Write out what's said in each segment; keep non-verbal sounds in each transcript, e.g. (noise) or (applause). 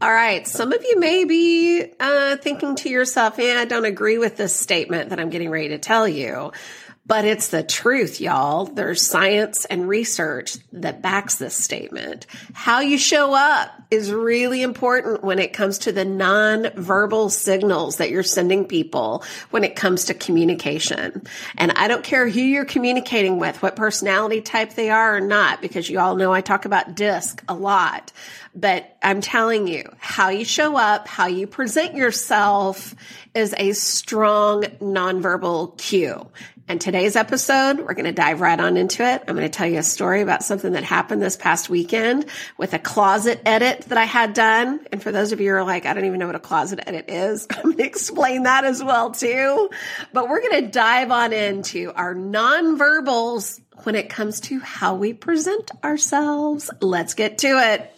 All right. Some of you may be uh, thinking to yourself, yeah, I don't agree with this statement that I'm getting ready to tell you. But it's the truth, y'all. There's science and research that backs this statement. How you show up is really important when it comes to the non-verbal signals that you're sending people when it comes to communication. And I don't care who you're communicating with, what personality type they are or not, because you all know I talk about DISC a lot. But I'm telling you, how you show up, how you present yourself is a strong nonverbal cue. And today's episode, we're going to dive right on into it. I'm going to tell you a story about something that happened this past weekend with a closet edit that I had done. And for those of you who are like, I don't even know what a closet edit is, (laughs) I'm going to explain that as well too. But we're going to dive on into our nonverbals when it comes to how we present ourselves. Let's get to it.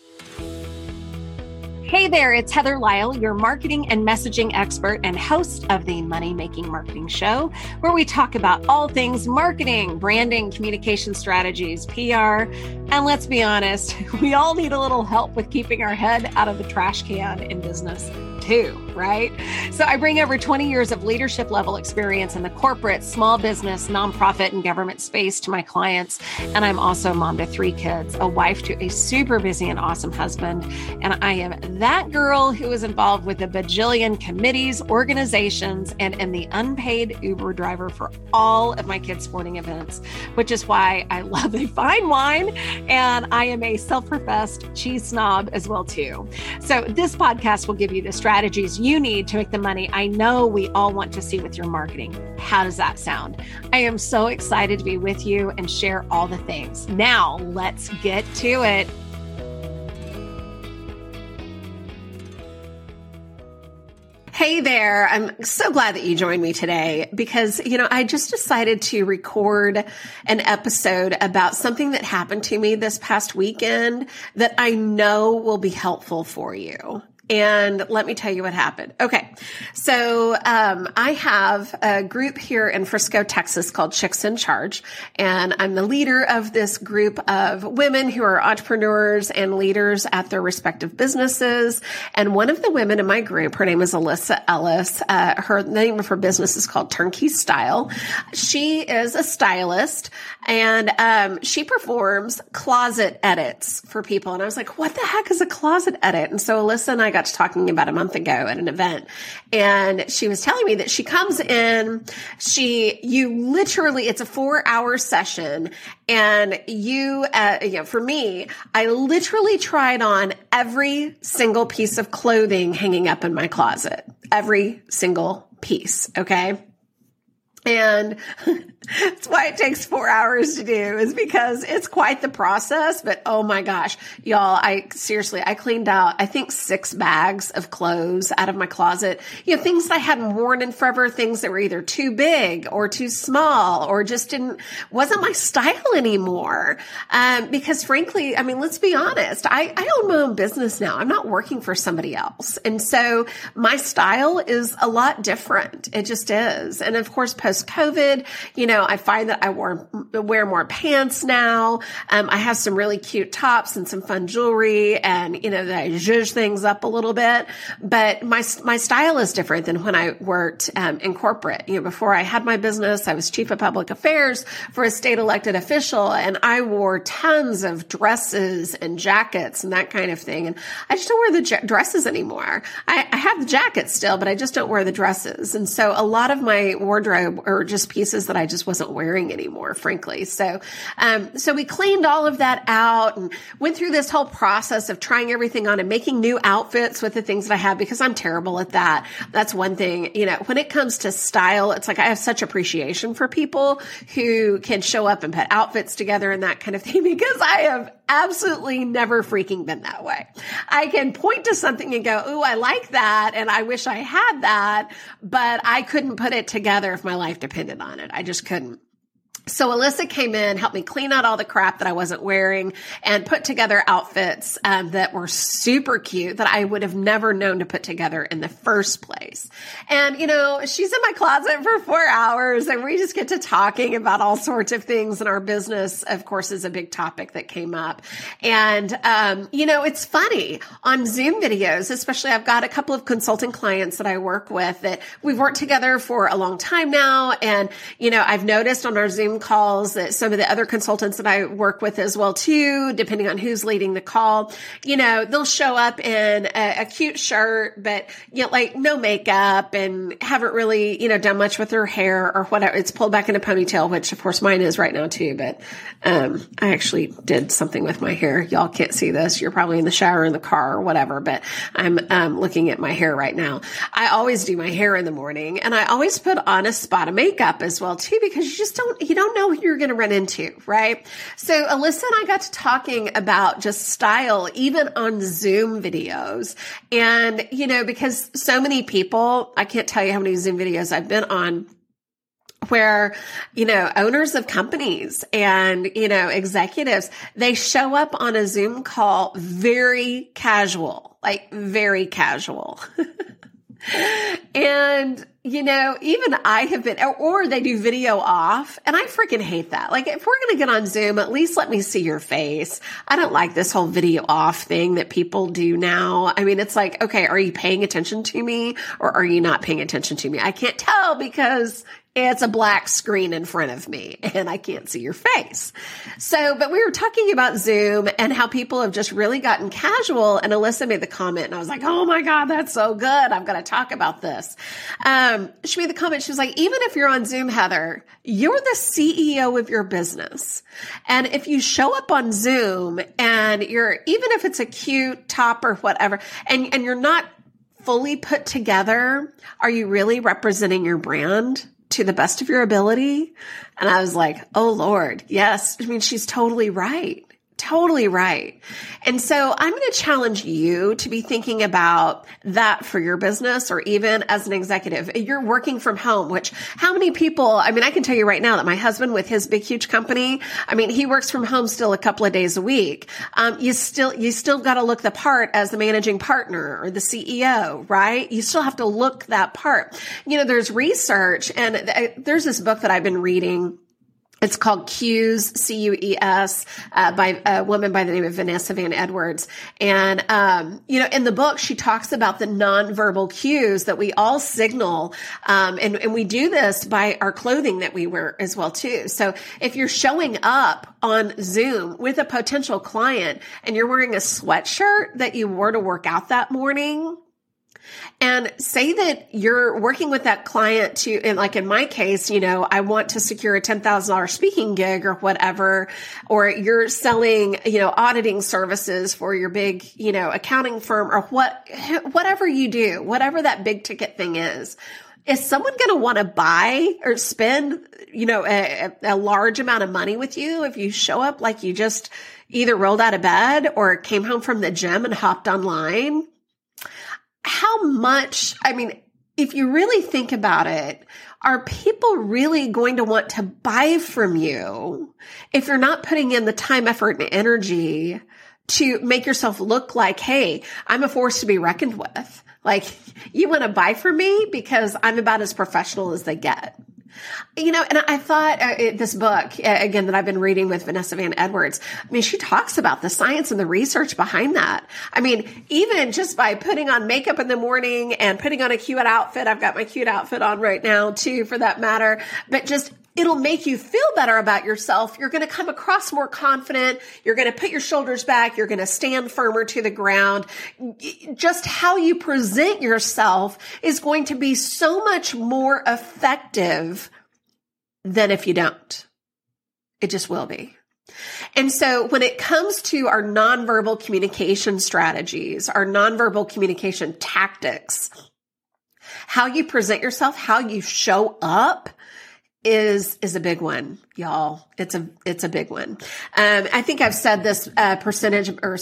Hey there, it's Heather Lisle, your marketing and messaging expert and host of the Money Making Marketing Show, where we talk about all things marketing, branding, communication strategies, PR. And let's be honest, (laughs) we all need a little help with keeping our head out of the trash can in business too, right? So I bring over 20 years of leadership level experience in the corporate, small business, nonprofit, and government space to my clients. And I'm also mom to three kids, a wife to a super busy and awesome husband. And I am that girl who is involved with a bajillion committees, organizations, and am the unpaid Uber driver for all of my kids' sporting events, which is why I (laughs) love a fine wine. And I am a self professed cheese snob as well, too. So this podcast will give you the strategies you need to make the money I know we all want to see with your marketing. How does that sound? I am so excited to be with you and share all the things. Now, let's get to it. Hey there. I'm so glad that you joined me today because, you know, I just decided to record an episode about something that happened to me this past weekend that I know will be helpful for you. And let me tell you what happened. Okay. So, um, I have a group here in Frisco, Texas called Chicks in Charge. And I'm the leader of this group of women who are entrepreneurs and leaders at their respective businesses. And one of the women in my group, her name is Elisa Ellis. Uh, her name of her business is called Turnkey Style. She is a stylist and, um, she performs closet edits for people. And I was like, what the heck is a closet edit? And so Elisa and I got got to talking about a month ago at an event and she was telling me that she comes in, she, you literally, it's a four hour session and you, uh, you know, for me, I literally tried on every single piece of clothing hanging up in my closet, every single piece. Okay. And (laughs) that's why it takes four hours to do is because it's quite the process. But oh my gosh, y'all, I seriously, I cleaned out, I think six bags of clothes out of my closet. You know, things that I hadn't worn in forever, things that were either too big or too small or just didn't, wasn't my style anymore. Um, because frankly, I mean, let's be honest. I, I own my own business now. I'm not working for somebody else. And so my style is a lot different. It just is. And of course, COVID, you know, I find that I wore, wear more pants now. Um, I have some really cute tops and some fun jewelry and, you know, that I zhuzh things up a little bit. But my, my style is different than when I worked, um, in corporate. You know, before I had my business, I was chief of public affairs for a state elected official and I wore tons of dresses and jackets and that kind of thing. And I just don't wear the j- dresses anymore. I, I have the jackets still, but I just don't wear the dresses. And so a lot of my wardrobe are just pieces that I just wasn't wearing anymore, frankly. So, um, so we cleaned all of that out and went through this whole process of trying everything on and making new outfits with the things that I have because I'm terrible at that. That's one thing, you know, when it comes to style, it's like I have such appreciation for people who can show up and put outfits together and that kind of thing (laughs) because I have absolutely never freaking been that way. I can point to something and go, Ooh, I like that. And I wish I had that, but I couldn't put it together if my life depended on it. I just couldn't. So Elisa came in, helped me clean out all the crap that I wasn't wearing and put together outfits um, that were super cute that I would have never known to put together in the first place. And, you know, she's in my closet for four hours and we just get to talking about all sorts of things. And our business, of course, is a big topic that came up. And, um, you know, it's funny on Zoom videos, especially I've got a couple of consulting clients that I work with that we've worked together for a long time now. And, you know, I've noticed on our Zoom calls that some of the other consultants that I work with as well too, depending on who's leading the call, you know, they'll show up in a, a cute shirt, but you know, like no makeup and haven't really, you know, done much with their hair or whatever. It's pulled back in a ponytail, which of course mine is right now too, but, um, I actually did something with my hair. Y'all can't see this. You're probably in the shower in the car or whatever, but I'm, um, looking at my hair right now. I always do my hair in the morning and I always put on a spot of makeup as well too, because you just don't, you don't don't know who you're going to run into, right? So Elisa and I got to talking about just style, even on Zoom videos. And, you know, because so many people, I can't tell you how many Zoom videos I've been on where, you know, owners of companies and, you know, executives, they show up on a Zoom call very casual, like very casual. (laughs) and you know, even I have been, or they do video off, and I freaking hate that. Like, if we're going to get on Zoom, at least let me see your face. I don't like this whole video off thing that people do now. I mean, it's like, okay, are you paying attention to me or are you not paying attention to me? I can't tell because it's a black screen in front of me (laughs) and I can't see your face. So, but we were talking about Zoom and how people have just really gotten casual. And Elisa made the comment and I was like, Oh my God, that's so good. I'm going to talk about this. Um, Um, she made the comment. She was like, even if you're on Zoom, Heather, you're the CEO of your business. And if you show up on Zoom and you're, even if it's a cute top or whatever, and, and you're not fully put together, are you really representing your brand? to the best of your ability. And I was like, Oh Lord, yes. I mean, she's totally right. Totally right. And so I'm going to challenge you to be thinking about that for your business or even as an executive. You're working from home, which how many people, I mean, I can tell you right now that my husband with his big, huge company, I mean, he works from home still a couple of days a week. Um, you still, you still got to look the part as the managing partner or the CEO, right? You still have to look that part. You know, there's research and th- there's this book that I've been reading it's called Cues, C-U-E-S, uh, by a woman by the name of Vanessa Van Edwards. And, um, you know, in the book, she talks about the nonverbal cues that we all signal. Um, and, and we do this by our clothing that we wear as well, too. So if you're showing up on Zoom with a potential client and you're wearing a sweatshirt that you wore to work out that morning, and say that you're working with that client to, and like in my case, you know, I want to secure a $10,000 speaking gig or whatever, or you're selling, you know, auditing services for your big, you know, accounting firm or what, whatever you do, whatever that big ticket thing is. Is someone going to want to buy or spend, you know, a, a large amount of money with you if you show up like you just either rolled out of bed or came home from the gym and hopped online? How much, I mean, if you really think about it, are people really going to want to buy from you if you're not putting in the time, effort, and energy to make yourself look like, hey, I'm a force to be reckoned with? Like, you want to buy from me because I'm about as professional as they get. You know, and I thought uh, this book, uh, again, that I've been reading with Vanessa Van Edwards, I mean, she talks about the science and the research behind that. I mean, even just by putting on makeup in the morning and putting on a cute outfit, I've got my cute outfit on right now too, for that matter, but just It'll make you feel better about yourself. You're going to come across more confident. You're going to put your shoulders back. You're going to stand firmer to the ground. Just how you present yourself is going to be so much more effective than if you don't. It just will be. And so when it comes to our nonverbal communication strategies, our nonverbal communication tactics, how you present yourself, how you show up is is a big one, y'all. It's a it's a big one. Um, I think I've said this uh, percentage or uh,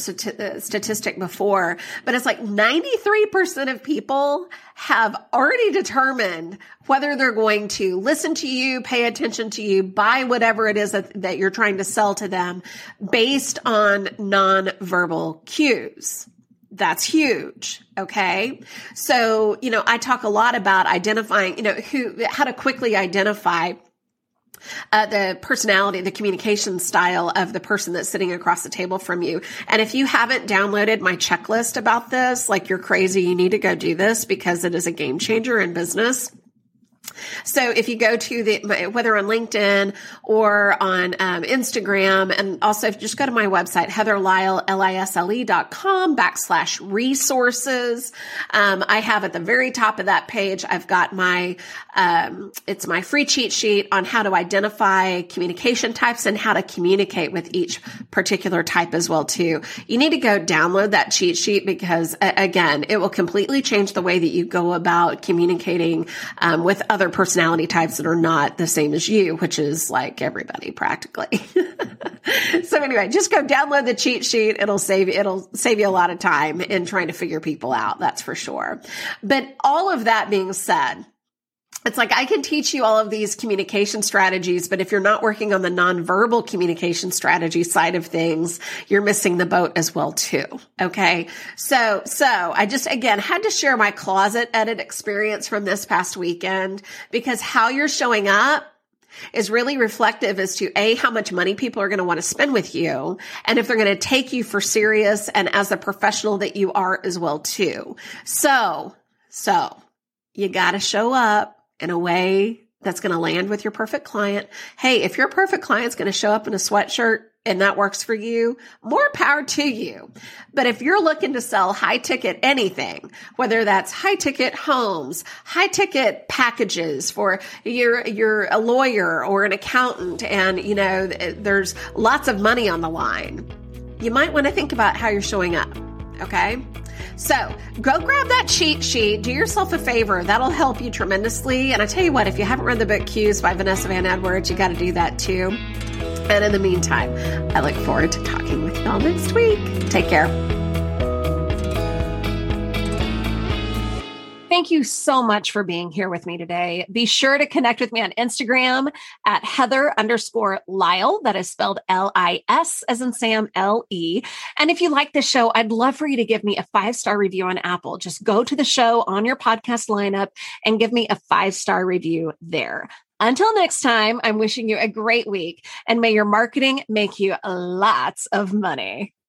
statistic before, but it's like ninety three percent of people have already determined whether they're going to listen to you, pay attention to you, buy whatever it is that, that you're trying to sell to them, based on nonverbal cues. That's huge. Okay. So, you know, I talk a lot about identifying, you know, who, how to quickly identify uh, the personality, the communication style of the person that's sitting across the table from you. And if you haven't downloaded my checklist about this, like you're crazy, you need to go do this because it is a game changer in business. So if you go to the, whether on LinkedIn or on um, Instagram, and also just go to my website, heatherlisle, L-I-S-L-E dot com backslash resources. Um, I have at the very top of that page, I've got my, um, it's my free cheat sheet on how to identify communication types and how to communicate with each particular type as well too. You need to go download that cheat sheet because again, it will completely change the way that you go about communicating um, with other other personality types that are not the same as you, which is like everybody practically. (laughs) so anyway, just go download the cheat sheet. It'll save, it'll save you a lot of time in trying to figure people out. That's for sure. But all of that being said, it's like I can teach you all of these communication strategies, but if you're not working on the nonverbal communication strategy side of things, you're missing the boat as well too. Okay. So, so I just again had to share my closet edit experience from this past weekend because how you're showing up is really reflective as to a how much money people are going to want to spend with you and if they're going to take you for serious and as a professional that you are as well too. So, so you got to show up in a way that's going to land with your perfect client. Hey, if your perfect client's going to show up in a sweatshirt and that works for you, more power to you. But if you're looking to sell high ticket anything, whether that's high ticket homes, high ticket packages for you're, you're a lawyer or an accountant and you know, there's lots of money on the line, you might want to think about how you're showing up. Okay. So go grab that cheat sheet. Do yourself a favor. That'll help you tremendously. And I tell you what, if you haven't read the book Cues by Vanessa Van Edwards, you got to do that too. And in the meantime, I look forward to talking with y'all next week. Take care. Thank you so much for being here with me today. Be sure to connect with me on Instagram at Heather underscore Lisle. That is spelled L I S as in Sam L E. And if you like this show, I'd love for you to give me a five star review on Apple. Just go to the show on your podcast lineup and give me a five star review there. Until next time, I'm wishing you a great week and may your marketing make you lots of money.